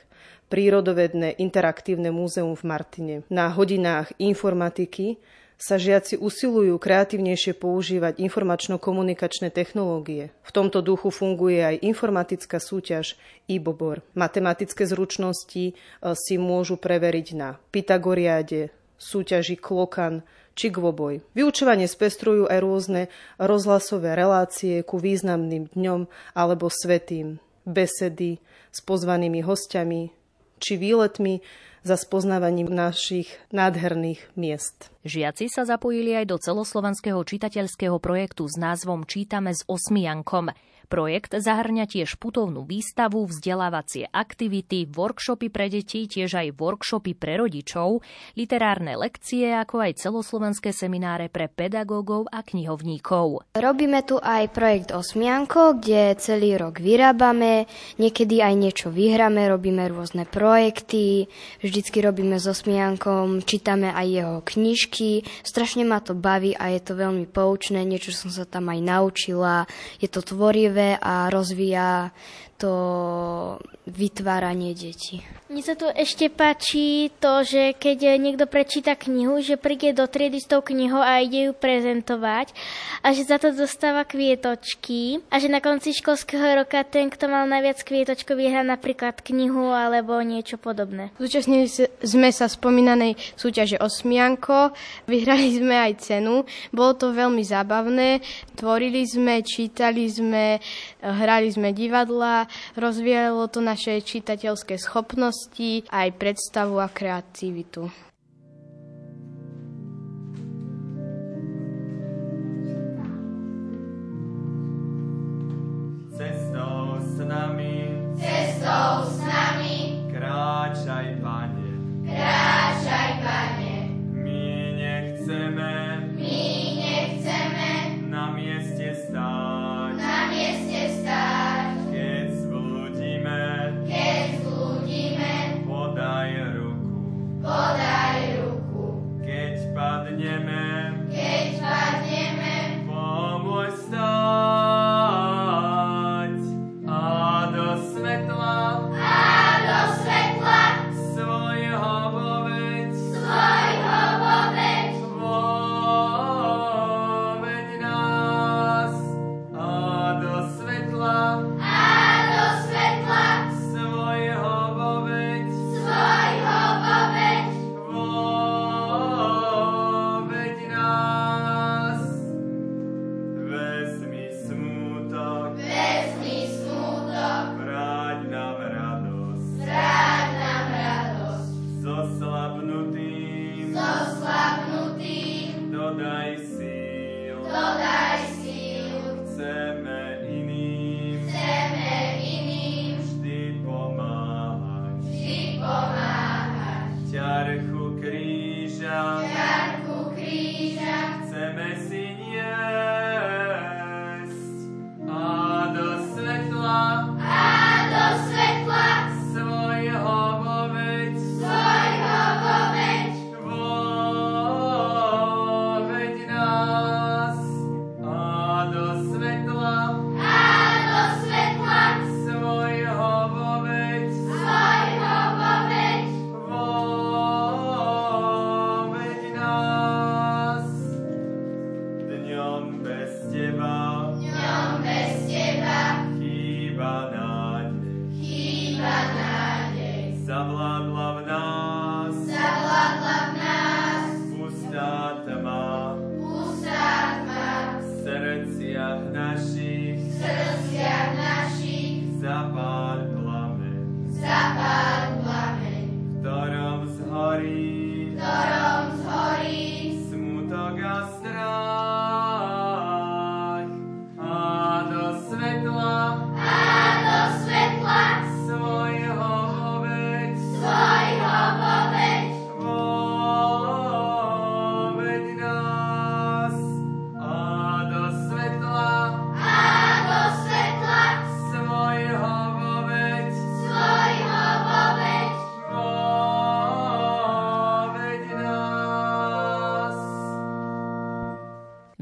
prírodovedné interaktívne múzeum v Martine. Na hodinách informatiky sa žiaci usilujú kreatívnejšie používať informačno-komunikačné technológie. V tomto duchu funguje aj informatická súťaž IBOBOR. Matematické zručnosti e, si môžu preveriť na Pythagoriade, súťaži Klokan či Gvoboj. Vyučovanie spestrujú aj rôzne rozhlasové relácie ku významným dňom alebo svetým, besedy s pozvanými hostiami či výletmi za spoznávaním našich nádherných miest. Žiaci sa zapojili aj do celoslovenského čitateľského projektu s názvom Čítame s osmiankom. Projekt zahrňa tiež putovnú výstavu, vzdelávacie aktivity, workshopy pre deti, tiež aj workshopy pre rodičov, literárne lekcie, ako aj celoslovenské semináre pre pedagógov a knihovníkov. Robíme tu aj projekt Osmianko, kde celý rok vyrábame, niekedy aj niečo vyhráme, robíme rôzne projekty, vždycky robíme s Osmiankom, čítame aj jeho knižky, strašne ma to baví a je to veľmi poučné, niečo som sa tam aj naučila, je to tvorivé a rozvíja to vytváranie detí. Mne sa tu ešte páči to, že keď niekto prečíta knihu, že príde do triedy s tou knihou a ide ju prezentovať a že za to dostáva kvietočky a že na konci školského roka ten, kto mal najviac kvietočkov, vyhrá napríklad knihu alebo niečo podobné. Zúčastnili sme sa spomínanej súťaže Osmianko, vyhrali sme aj cenu, bolo to veľmi zábavné, tvorili sme, čítali sme, hrali sme divadla, rozvíjalo to naše čitateľské schopnosti, aj predstavu a kreativitu. Cestou s nami, cestou s nami, kráčaj, Pane, kráčaj, Pane. My nechceme, podaj ruku. keď padneme, Keď padneme, pomôž stáť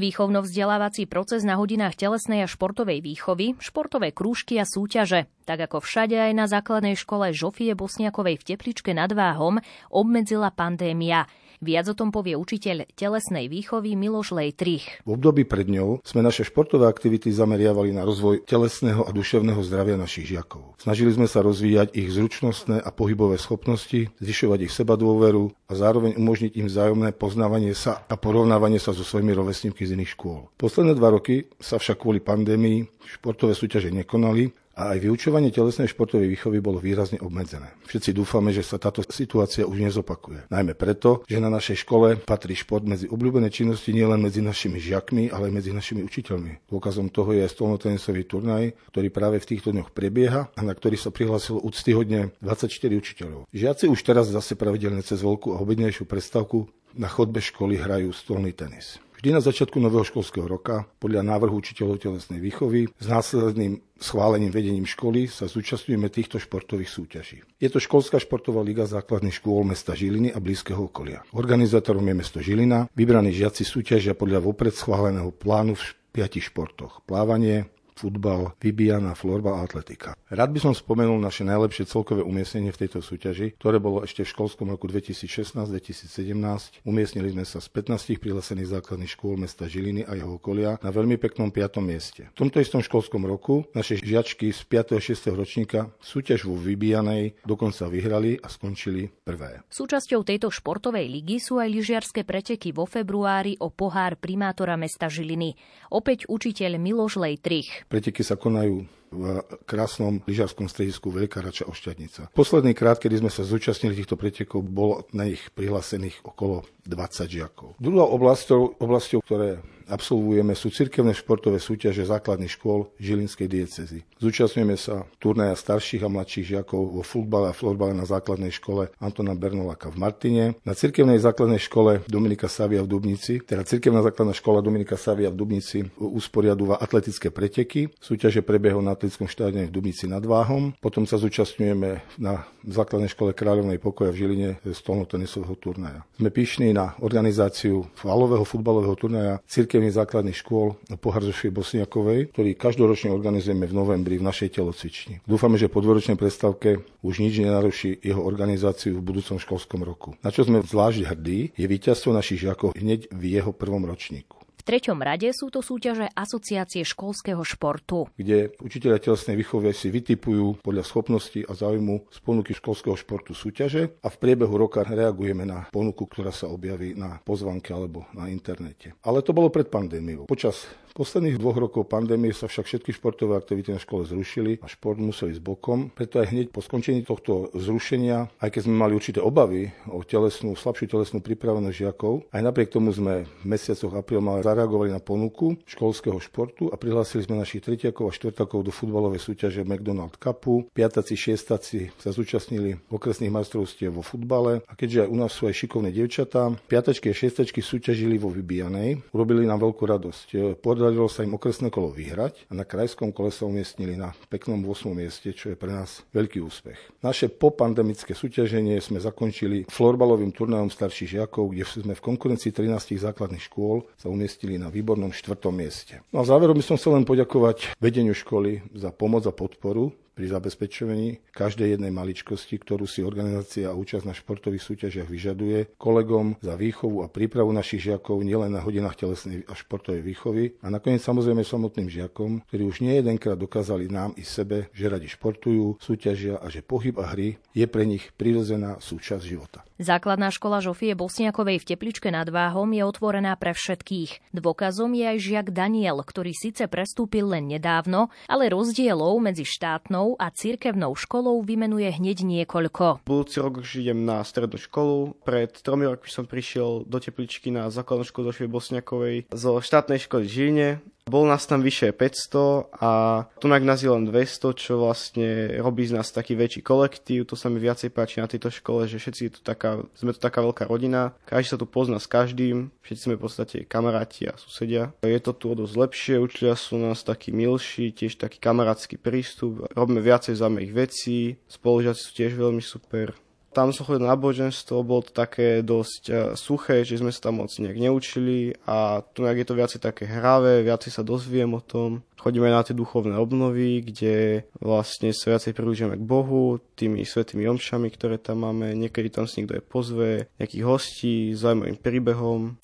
Výchovno-vzdelávací proces na hodinách telesnej a športovej výchovy, športové krúžky a súťaže, tak ako všade aj na základnej škole Žofie Bosniakovej v Tepličke nad Váhom, obmedzila pandémia. Viac o tom povie učiteľ telesnej výchovy Miloš Lejtrich. V období pred ňou sme naše športové aktivity zameriavali na rozvoj telesného a duševného zdravia našich žiakov. Snažili sme sa rozvíjať ich zručnostné a pohybové schopnosti, zvyšovať ich sebadôveru a zároveň umožniť im vzájomné poznávanie sa a porovnávanie sa so svojimi rovesníkmi z iných škôl. Posledné dva roky sa však kvôli pandémii športové súťaže nekonali a aj vyučovanie telesnej športovej výchovy bolo výrazne obmedzené. Všetci dúfame, že sa táto situácia už nezopakuje. Najmä preto, že na našej škole patrí šport medzi obľúbené činnosti nielen medzi našimi žiakmi, ale aj medzi našimi učiteľmi. Dôkazom toho je aj stolnotenisový turnaj, ktorý práve v týchto dňoch prebieha a na ktorý sa prihlásilo úctyhodne 24 učiteľov. Žiaci už teraz zase pravidelne cez veľkú a obednejšiu predstavku na chodbe školy hrajú stolný tenis. Vždy na začiatku nového školského roka podľa návrhu učiteľov telesnej výchovy s následným schválením vedením školy sa zúčastňujeme týchto športových súťaží. Je to školská športová liga základných škôl mesta Žiliny a blízkeho okolia. Organizátorom je mesto Žilina, vybraní žiaci súťažia podľa vopred schváleného plánu v piatich športoch. Plávanie, futbal, vybíjana, florbal a atletika. Rád by som spomenul naše najlepšie celkové umiestnenie v tejto súťaži, ktoré bolo ešte v školskom roku 2016-2017. Umiestnili sme sa z 15 prihlásených základných škôl mesta Žiliny a jeho okolia na veľmi peknom 5. mieste. V tomto istom školskom roku naše žiačky z 5. a 6. ročníka súťaž vo vybijanej dokonca vyhrali a skončili prvé. Súčasťou tejto športovej ligy sú aj lyžiarske preteky vo februári o pohár primátora mesta Žiliny. Opäť učiteľ Miloš Lejtrich. Preteky sa konajú v krásnom lyžarskom stredisku Veľká Rača Ošťadnica. Posledný krát, kedy sme sa zúčastnili týchto pretekov, bolo na nich prihlásených okolo 20 žiakov. Druhou oblasťou, oblasťou ktoré absolvujeme sú cirkevné športové súťaže základných škôl Žilinskej diecezy. Zúčastňujeme sa turnaja starších a mladších žiakov vo futbale a florbale na základnej škole Antona Bernoláka v Martine, na cirkevnej základnej škole Dominika Savia v Dubnici, teda cirkevná základná škola Dominika Savia v Dubnici usporiadúva atletické preteky. Súťaže prebiehajú na atletickom štádione v Dubnici nad Váhom. Potom sa zúčastňujeme na základnej škole Kráľovnej pokoja v Žiline stolnotenisového turnaja. Sme pyšní na organizáciu falového futbalového turnaja cirkevných základných škôl Pohár Zofie Bosniakovej, ktorý každoročne organizujeme v novembri v našej telocvični. Dúfame, že po dvoročnej predstavke už nič nenaruší jeho organizáciu v budúcom školskom roku. Na čo sme zvlášť hrdí, je víťazstvo našich žiakov hneď v jeho prvom ročníku. Treťom rade sú to súťaže Asociácie školského športu. Kde učiteľia telesnej výchovy si vytipujú podľa schopnosti a záujmu z ponuky školského športu súťaže a v priebehu roka reagujeme na ponuku, ktorá sa objaví na pozvanke alebo na internete. Ale to bolo pred pandémiou. Počas posledných dvoch rokov pandémie sa však všetky športové aktivity na škole zrušili a šport museli s bokom. Preto aj hneď po skončení tohto zrušenia, aj keď sme mali určité obavy o telesnú, slabšiu telesnú pripravenosť žiakov, aj napriek tomu sme v mesiacoch apríl mali zareagovali na ponuku školského športu a prihlásili sme našich tretiakov a štvrtakov do futbalovej súťaže McDonald Cupu. Piataci, šiestaci sa zúčastnili okresných majstrovstiev vo futbale a keďže aj u nás sú aj šikovné dievčatá, piatačky a šiestačky súťažili vo vybijanej, urobili nám veľkú radosť. Podarilo sa im okresné kolo vyhrať a na krajskom kole sa umiestnili na peknom 8. mieste, čo je pre nás veľký úspech. Naše popandemické súťaženie sme zakončili florbalovým turnajom starších žiakov, kde sme v konkurencii 13 základných škôl sa umiestnili zistili na výbornom štvrtom mieste. No a záverom by som chcel len poďakovať vedeniu školy za pomoc a podporu pri zabezpečovaní každej jednej maličkosti, ktorú si organizácia a účasť na športových súťažiach vyžaduje, kolegom za výchovu a prípravu našich žiakov nielen na hodinách telesnej a športovej výchovy a nakoniec samozrejme samotným žiakom, ktorí už nie jedenkrát dokázali nám i sebe, že radi športujú, súťažia a že pohyb a hry je pre nich prirodzená súčasť života. Základná škola Žofie Bosniakovej v Tepličke nad Váhom je otvorená pre všetkých. Dôkazom je aj žiak Daniel, ktorý síce prestúpil len nedávno, ale rozdielov medzi štátnou a cirkevnou školou vymenuje hneď niekoľko. Budúci rok už idem na strednú školu. Pred tromi rokmi som prišiel do Tepličky na základnú školu Zofie Bosniakovej zo štátnej školy Žiline bol nás tam vyše 500 a tu nás je len 200, čo vlastne robí z nás taký väčší kolektív. To sa mi viacej páči na tejto škole, že všetci tu taká, sme tu taká veľká rodina. Každý sa tu pozná s každým, všetci sme v podstate kamaráti a susedia. Je to tu o dosť lepšie, učiteľia sú nás takí milší, tiež taký kamarátsky prístup. Robíme viacej zaujímavých vecí, spolužiaci sú tiež veľmi super. Tam som chodil na náboženstvo, bolo to také dosť e, suché, že sme sa tam moc nejak neučili a tu je to viacej také hravé, viacej sa dozviem o tom. Chodíme na tie duchovné obnovy, kde vlastne sa viacej približujeme k Bohu, tými svetými omšami, ktoré tam máme. Niekedy tam si niekto aj pozve, nejakých hostí, zaujímavým príbehom.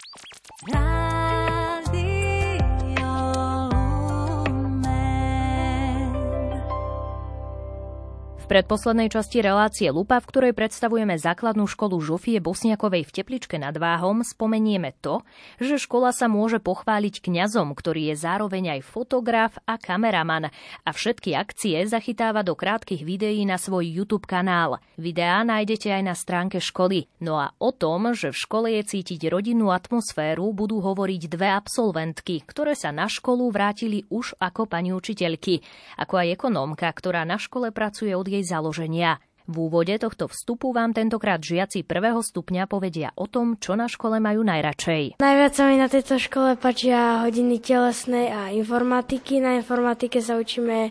Predposlednej časti relácie Lupa, v ktorej predstavujeme základnú školu Žofie Bosniakovej v Tepličke nad Váhom, spomenieme to, že škola sa môže pochváliť kňazom, ktorý je zároveň aj fotograf a kameraman a všetky akcie zachytáva do krátkych videí na svoj YouTube kanál. Videá nájdete aj na stránke školy. No a o tom, že v škole je cítiť rodinnú atmosféru, budú hovoriť dve absolventky, ktoré sa na školu vrátili už ako pani učiteľky, ako aj ekonómka, ktorá na škole pracuje od jej jej založenia. V úvode tohto vstupu vám tentokrát žiaci prvého stupňa povedia o tom, čo na škole majú najradšej. Najviac sa mi na tejto škole páčia hodiny telesnej a informatiky. Na informatike sa učíme e,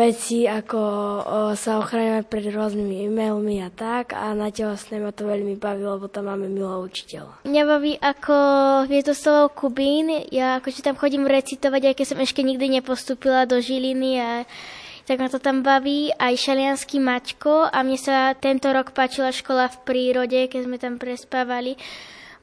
veci, ako sa ochraňovať pred rôznymi e-mailmi a tak. A na telesnej ma to veľmi baví, lebo tam máme milého učiteľa. Mňa baví ako Vietoslav Kubín. Ja akože tam chodím recitovať, aj keď som ešte nikdy nepostúpila do Žiliny a tak ma to tam baví. Aj šalianský mačko a mne sa tento rok páčila škola v prírode, keď sme tam prespávali.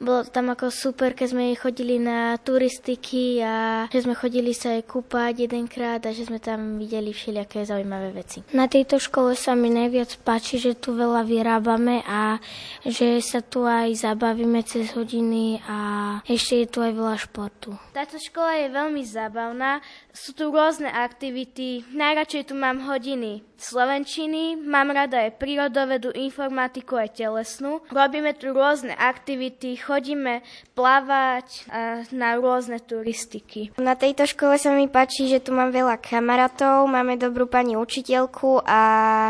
Bolo to tam ako super, keď sme chodili na turistiky a že sme chodili sa aj kúpať jedenkrát a že sme tam videli všelijaké zaujímavé veci. Na tejto škole sa mi najviac páči, že tu veľa vyrábame a že sa tu aj zabavíme cez hodiny a ešte je tu aj veľa športu. Táto škola je veľmi zábavná, sú tu rôzne aktivity, najradšej tu mám hodiny slovenčiny, mám rada aj prírodovedu, informatiku aj telesnú. Robíme tu rôzne aktivity, chodíme plávať a na rôzne turistiky. Na tejto škole sa mi páči, že tu mám veľa kamarátov, máme dobrú pani učiteľku a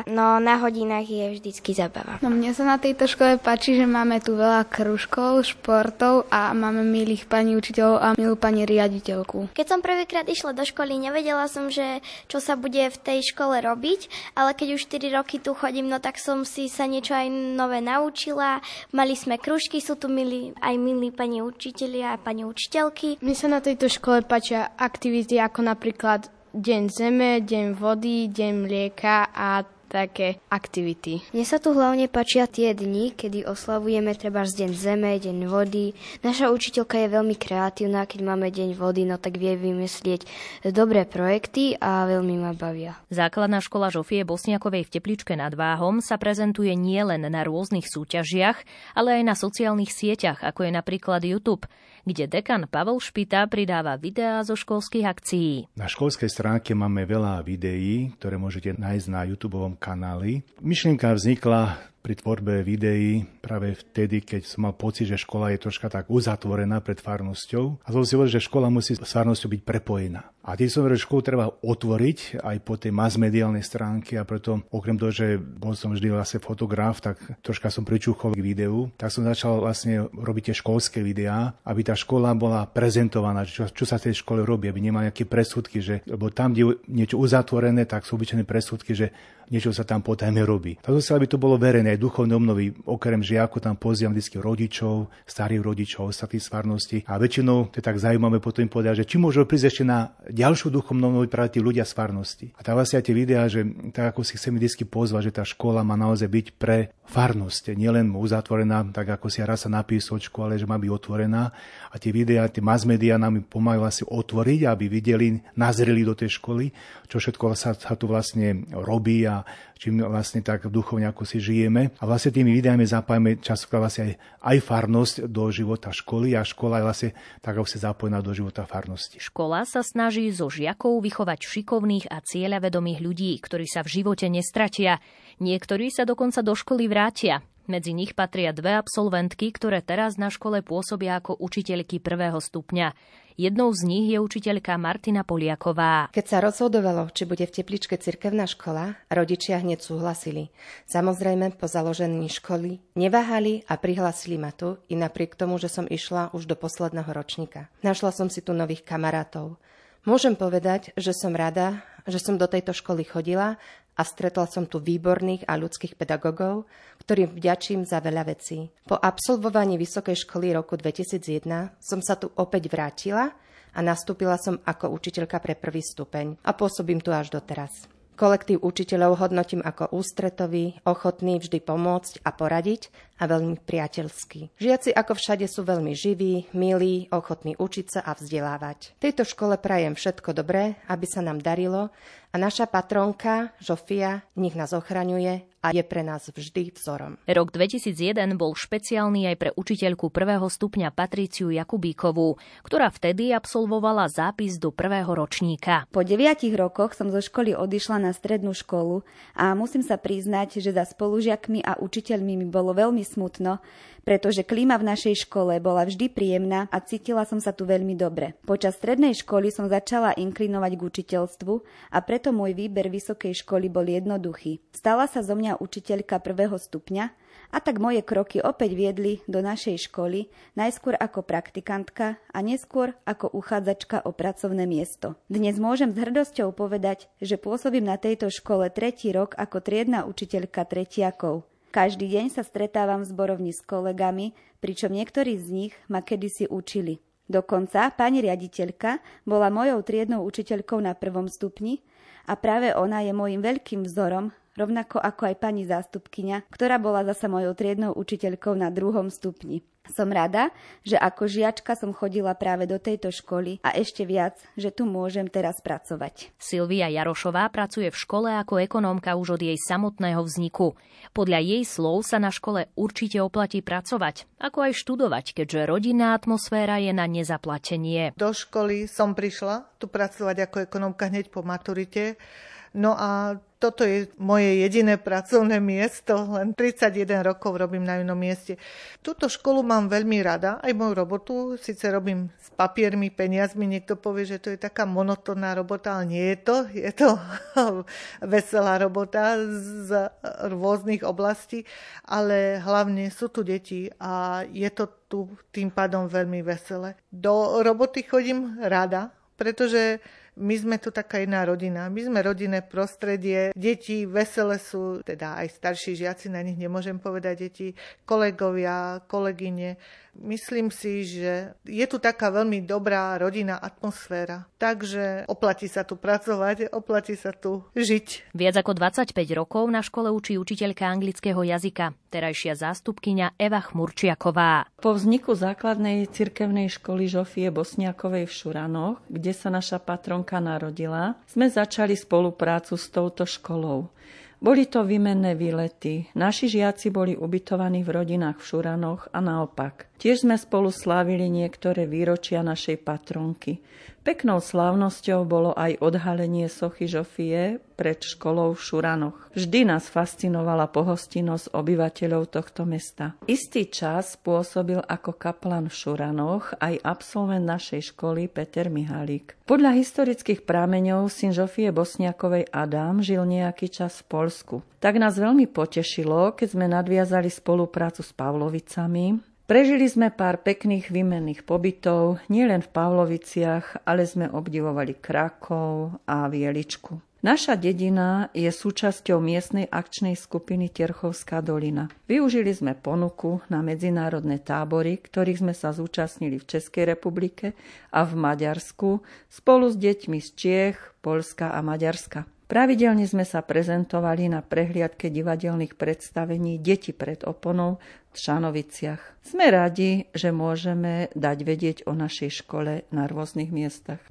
no, na hodinách je vždycky zabava. No mne sa na tejto škole páči, že máme tu veľa kružkov, športov a máme milých pani učiteľov a milú pani riaditeľku. Keď som prvýkrát išla do školy, nevedela som, že čo sa bude v tej škole robiť ale keď už 4 roky tu chodím, no tak som si sa niečo aj nové naučila. Mali sme kružky, sú tu milí, aj milí pani učitelia a pani učiteľky. Mne sa na tejto škole páčia aktivity ako napríklad Deň zeme, Deň vody, Deň mlieka a také aktivity. Mne sa tu hlavne páčia tie dni, kedy oslavujeme treba z deň zeme, deň vody. Naša učiteľka je veľmi kreatívna, keď máme deň vody, no tak vie vymyslieť dobré projekty a veľmi ma bavia. Základná škola Žofie Bosniakovej v Tepličke nad Váhom sa prezentuje nielen na rôznych súťažiach, ale aj na sociálnych sieťach, ako je napríklad YouTube kde dekan Pavel Špita pridáva videá zo školských akcií. Na školskej stránke máme veľa videí, ktoré môžete nájsť na YouTube kanáli. Myšlienka vznikla pri tvorbe videí práve vtedy, keď som mal pocit, že škola je troška tak uzatvorená pred farnosťou. A som si hovoril, že škola musí s farnosťou byť prepojená. A tým som hovoril, že školu treba otvoriť aj po tej mass-mediálnej stránke a preto okrem toho, že bol som vždy vlastne fotograf, tak troška som pričúchol k videu, tak som začal vlastne robiť tie školské videá, aby tá škola bola prezentovaná, čo, čo sa v tej škole robí, aby nemali nejaké presudky, že, lebo tam, kde je niečo uzatvorené, tak sú obyčajné presudky, že niečo sa tam potajme robí. Tak som aby to bolo verejné, duchovné obnovy, okrem žiaku tam pozývam vždy rodičov, starých rodičov, ostatných svarnosti a väčšinou to je tak zaujímavé potom povedať, že či môžu prísť ešte na ďalšiu duchovnú obnovu práve tí ľudia z farnosti. A tak vlastne aj tie videá, že tak ako si chceme vždy pozvať, že tá škola má naozaj byť pre farnosť, nielen uzatvorená, tak ako si raz sa na ale že má byť otvorená. A tie videá, tie mass media nám pomáhajú asi otvoriť, aby videli, nazreli do tej školy, čo všetko sa, sa tu vlastne robí a čím vlastne tak duchovne ako si žijeme. A vlastne tými videami zapájame častokrát vlastne aj, aj farnosť do života školy a škola je vlastne tak, ako sa zapojená do života farnosti. Škola sa snaží zo žiakov vychovať šikovných a cieľavedomých ľudí, ktorí sa v živote nestratia. Niektorí sa dokonca do školy vrátia. Medzi nich patria dve absolventky, ktoré teraz na škole pôsobia ako učiteľky prvého stupňa. Jednou z nich je učiteľka Martina Poliaková. Keď sa rozhodovalo, či bude v Tepličke cirkevná škola, rodičia hneď súhlasili. Samozrejme, po založení školy neváhali a prihlásili ma tu, i napriek tomu, že som išla už do posledného ročníka. Našla som si tu nových kamarátov. Môžem povedať, že som rada, že som do tejto školy chodila a stretla som tu výborných a ľudských pedagogov, ktorým vďačím za veľa vecí. Po absolvovaní Vysokej školy roku 2001 som sa tu opäť vrátila a nastúpila som ako učiteľka pre prvý stupeň a pôsobím tu až doteraz. Kolektív učiteľov hodnotím ako ústretový, ochotný vždy pomôcť a poradiť a veľmi priateľský. Žiaci ako všade sú veľmi živí, milí, ochotní učiť sa a vzdelávať. V tejto škole prajem všetko dobré, aby sa nám darilo a naša patronka, Žofia, nech nás ochraňuje a je pre nás vždy vzorom. Rok 2001 bol špeciálny aj pre učiteľku prvého stupňa Patriciu Jakubíkovú, ktorá vtedy absolvovala zápis do prvého ročníka. Po deviatich rokoch som zo školy odišla na strednú školu a musím sa priznať, že za spolužiakmi a učiteľmi mi bolo veľmi smutno, pretože klíma v našej škole bola vždy príjemná a cítila som sa tu veľmi dobre. Počas strednej školy som začala inklinovať k učiteľstvu a preto môj výber vysokej školy bol jednoduchý. Stala sa zo mňa učiteľka prvého stupňa a tak moje kroky opäť viedli do našej školy, najskôr ako praktikantka a neskôr ako uchádzačka o pracovné miesto. Dnes môžem s hrdosťou povedať, že pôsobím na tejto škole tretí rok ako triedna učiteľka tretiakov. Každý deň sa stretávam v zborovni s kolegami, pričom niektorí z nich ma kedysi učili. Dokonca pani riaditeľka bola mojou triednou učiteľkou na prvom stupni a práve ona je môjim veľkým vzorom, rovnako ako aj pani zástupkyňa, ktorá bola zasa mojou triednou učiteľkou na druhom stupni. Som rada, že ako žiačka som chodila práve do tejto školy a ešte viac, že tu môžem teraz pracovať. Silvia Jarošová pracuje v škole ako ekonómka už od jej samotného vzniku. Podľa jej slov sa na škole určite oplatí pracovať, ako aj študovať, keďže rodinná atmosféra je na nezaplatenie. Do školy som prišla tu pracovať ako ekonómka hneď po maturite No a toto je moje jediné pracovné miesto, len 31 rokov robím na inom mieste. Túto školu mám veľmi rada, aj moju robotu, síce robím s papiermi, peniazmi, niekto povie, že to je taká monotónna robota, ale nie je to, je to veselá robota z rôznych oblastí, ale hlavne sú tu deti a je to tu tým pádom veľmi veselé. Do roboty chodím rada, pretože my sme tu taká jedna rodina. My sme rodinné prostredie. Deti vesele sú, teda aj starší žiaci, na nich nemôžem povedať deti, kolegovia, kolegyne. Myslím si, že je tu taká veľmi dobrá rodinná atmosféra. Takže oplatí sa tu pracovať, oplatí sa tu žiť. Viac ako 25 rokov na škole učí učiteľka anglického jazyka, terajšia zástupkyňa Eva Chmurčiaková. Po vzniku základnej cirkevnej školy Žofie Bosniakovej v Šuranoch, kde sa naša patron Veronka narodila, sme začali spoluprácu s touto školou. Boli to výmenné výlety. Naši žiaci boli ubytovaní v rodinách v Šuranoch a naopak. Tiež sme spolu slávili niektoré výročia našej patronky. Peknou slávnosťou bolo aj odhalenie sochy Žofie pred školou v Šuranoch. Vždy nás fascinovala pohostinnosť obyvateľov tohto mesta. Istý čas pôsobil ako kaplan v Šuranoch aj absolvent našej školy Peter Mihalík. Podľa historických prámeňov syn Žofie Bosniakovej Adam žil nejaký čas v Polsku. Tak nás veľmi potešilo, keď sme nadviazali spoluprácu s Pavlovicami, Prežili sme pár pekných výmenných pobytov, nielen v Pavloviciach, ale sme obdivovali Krakov a Vieličku. Naša dedina je súčasťou miestnej akčnej skupiny Terchovská dolina. Využili sme ponuku na medzinárodné tábory, ktorých sme sa zúčastnili v Českej republike a v Maďarsku spolu s deťmi z Čiech, Polska a Maďarska. Pravidelne sme sa prezentovali na prehliadke divadelných predstavení Deti pred oponou Šanoviciach. Sme radi, že môžeme dať vedieť o našej škole na rôznych miestach.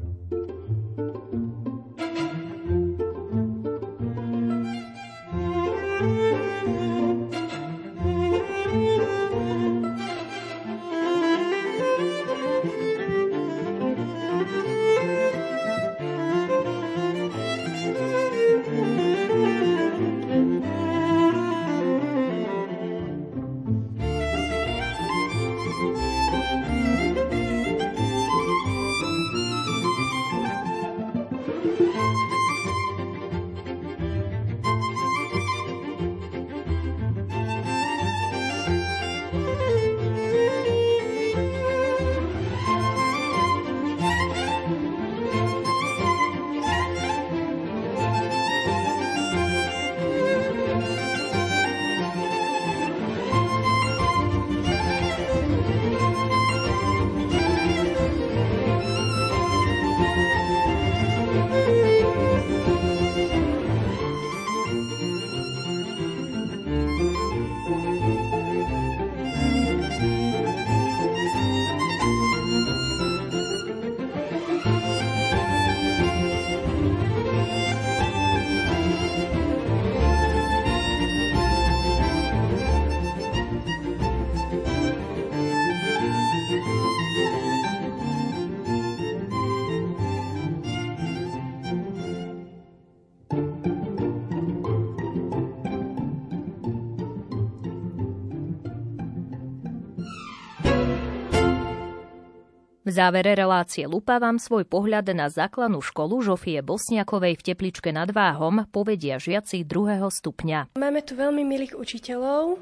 Závere relácie Lupa vám svoj pohľad na základnú školu Žofie Bosniakovej v Tepličke nad Váhom povedia žiaci druhého stupňa. Máme tu veľmi milých učiteľov,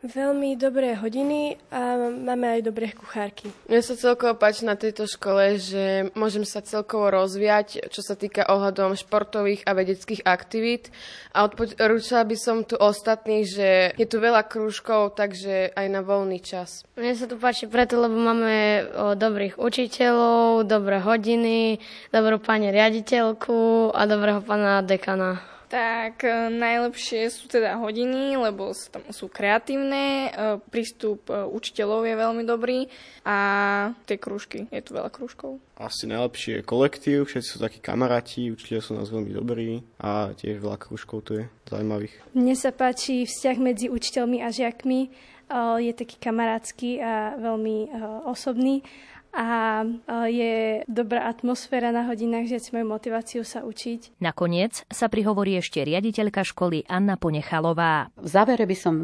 veľmi dobré hodiny a máme aj dobré kuchárky. Mne sa celkovo páči na tejto škole, že môžem sa celkovo rozviať, čo sa týka ohľadom športových a vedeckých aktivít. A odporúčala by som tu ostatných, že je tu veľa krúžkov, takže aj na voľný čas. Mne sa tu páči preto, lebo máme dobrých učiteľov, dobré hodiny, dobrú pani riaditeľku a dobrého pána dekana. Tak e, najlepšie sú teda hodiny, lebo tam sú kreatívne, e, prístup e, učiteľov je veľmi dobrý a tie krúžky, je tu veľa krúžkov. Asi najlepšie je kolektív, všetci sú takí kamaráti, učiteľia sú nás veľmi dobrí a tiež veľa krúžkov tu je zaujímavých. Mne sa páči vzťah medzi učiteľmi a žiakmi, je taký kamarátsky a veľmi osobný a je dobrá atmosféra na hodinách, že majú motiváciu sa učiť. Nakoniec sa prihovorí ešte riaditeľka školy Anna Ponechalová. V závere by som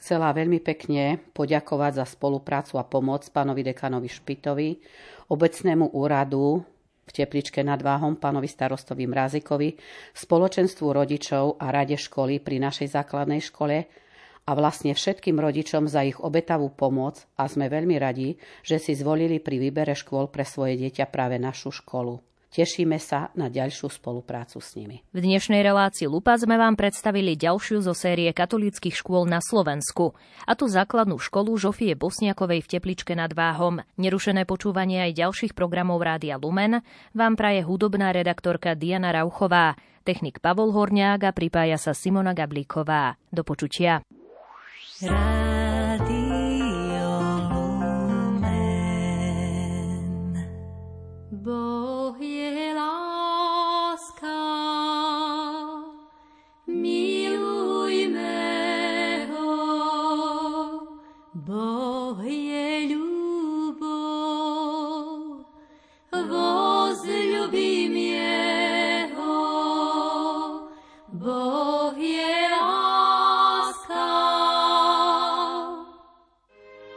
chcela veľmi pekne poďakovať za spoluprácu a pomoc pánovi dekanovi Špitovi, obecnému úradu v Tepličke nad Váhom, pánovi starostovi Mrázikovi, spoločenstvu rodičov a rade školy pri našej základnej škole a vlastne všetkým rodičom za ich obetavú pomoc a sme veľmi radi, že si zvolili pri výbere škôl pre svoje dieťa práve našu školu. Tešíme sa na ďalšiu spoluprácu s nimi. V dnešnej relácii Lupa sme vám predstavili ďalšiu zo série katolíckých škôl na Slovensku. A tu základnú školu Žofie Bosniakovej v Tepličke nad Váhom. Nerušené počúvanie aj ďalších programov Rádia Lumen vám praje hudobná redaktorka Diana Rauchová, technik Pavol Horniák a pripája sa Simona Gablíková. Do počutia. Rád.